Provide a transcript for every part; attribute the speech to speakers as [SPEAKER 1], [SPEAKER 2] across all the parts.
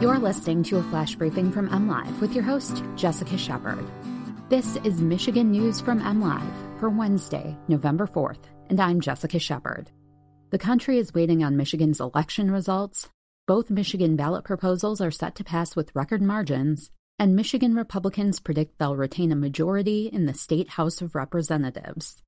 [SPEAKER 1] You're listening to a flash briefing from MLive with your host, Jessica Shepard. This is Michigan News from MLive for Wednesday, November 4th, and I'm Jessica Shepard. The country is waiting on Michigan's election results. Both Michigan ballot proposals are set to pass with record margins, and Michigan Republicans predict they'll retain a majority in the state House of Representatives.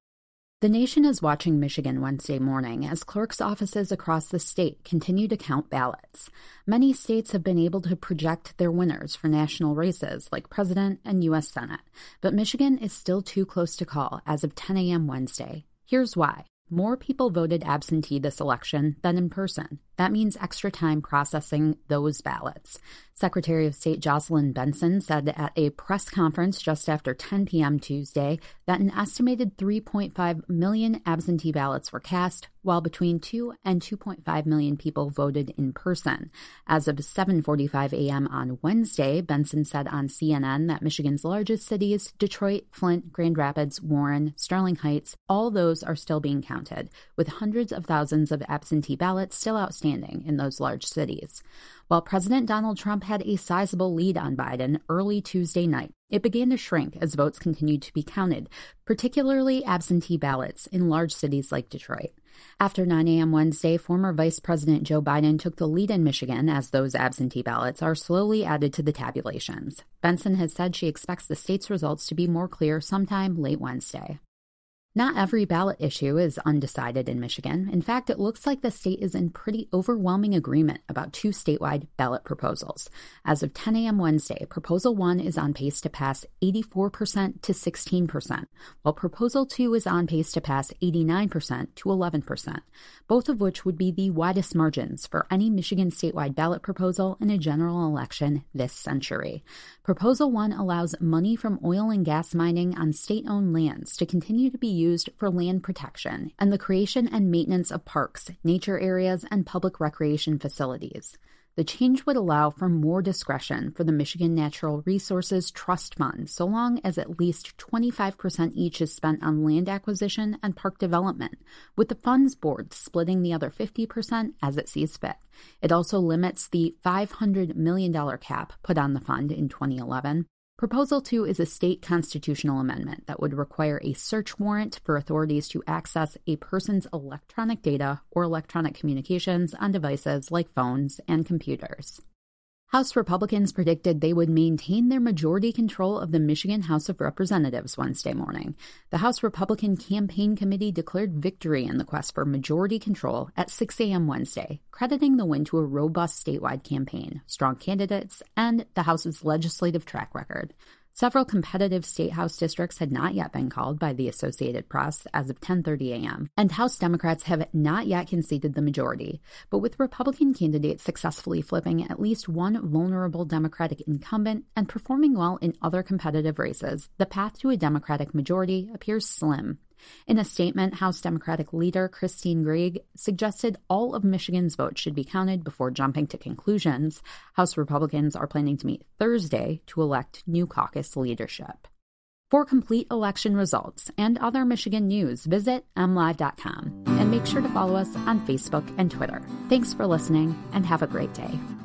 [SPEAKER 1] The nation is watching Michigan Wednesday morning as clerks' offices across the state continue to count ballots. Many states have been able to project their winners for national races like president and U.S. Senate, but Michigan is still too close to call as of 10 a.m. Wednesday. Here's why. More people voted absentee this election than in person. That means extra time processing those ballots. Secretary of State Jocelyn Benson said at a press conference just after 10 p.m. Tuesday that an estimated 3.5 million absentee ballots were cast, while between 2 and 2.5 million people voted in person. As of 7:45 a.m. on Wednesday, Benson said on CNN that Michigan's largest cities, Detroit, Flint, Grand Rapids, Warren, Sterling Heights, all those are still being counted, with hundreds of thousands of absentee ballots still outstanding standing in those large cities. While President Donald Trump had a sizable lead on Biden early Tuesday night, it began to shrink as votes continued to be counted, particularly absentee ballots in large cities like Detroit. After 9 a.m. Wednesday, former Vice President Joe Biden took the lead in Michigan as those absentee ballots are slowly added to the tabulations. Benson has said she expects the state's results to be more clear sometime late Wednesday. Not every ballot issue is undecided in Michigan. In fact, it looks like the state is in pretty overwhelming agreement about two statewide ballot proposals. As of 10 a.m. Wednesday, Proposal 1 is on pace to pass 84% to 16%, while Proposal 2 is on pace to pass 89% to 11%, both of which would be the widest margins for any Michigan statewide ballot proposal in a general election this century. Proposal 1 allows money from oil and gas mining on state owned lands to continue to be used for land protection and the creation and maintenance of parks, nature areas, and public recreation facilities. The change would allow for more discretion for the Michigan Natural Resources Trust Fund, so long as at least 25% each is spent on land acquisition and park development, with the fund's board splitting the other 50% as it sees fit. It also limits the $500 million cap put on the fund in 2011 Proposal 2 is a state constitutional amendment that would require a search warrant for authorities to access a person's electronic data or electronic communications on devices like phones and computers. House Republicans predicted they would maintain their majority control of the Michigan House of Representatives Wednesday morning. The House Republican Campaign Committee declared victory in the quest for majority control at 6 a.m. Wednesday, crediting the win to a robust statewide campaign, strong candidates, and the House's legislative track record. Several competitive state house districts had not yet been called by the Associated Press as of 10:30 a.m., and House Democrats have not yet conceded the majority. But with Republican candidates successfully flipping at least one vulnerable Democratic incumbent and performing well in other competitive races, the path to a Democratic majority appears slim. In a statement, House Democratic leader Christine Greig suggested all of Michigan's votes should be counted before jumping to conclusions. House Republicans are planning to meet Thursday to elect new caucus leadership. For complete election results and other Michigan news, visit mlive.com and make sure to follow us on Facebook and Twitter. Thanks for listening and have a great day.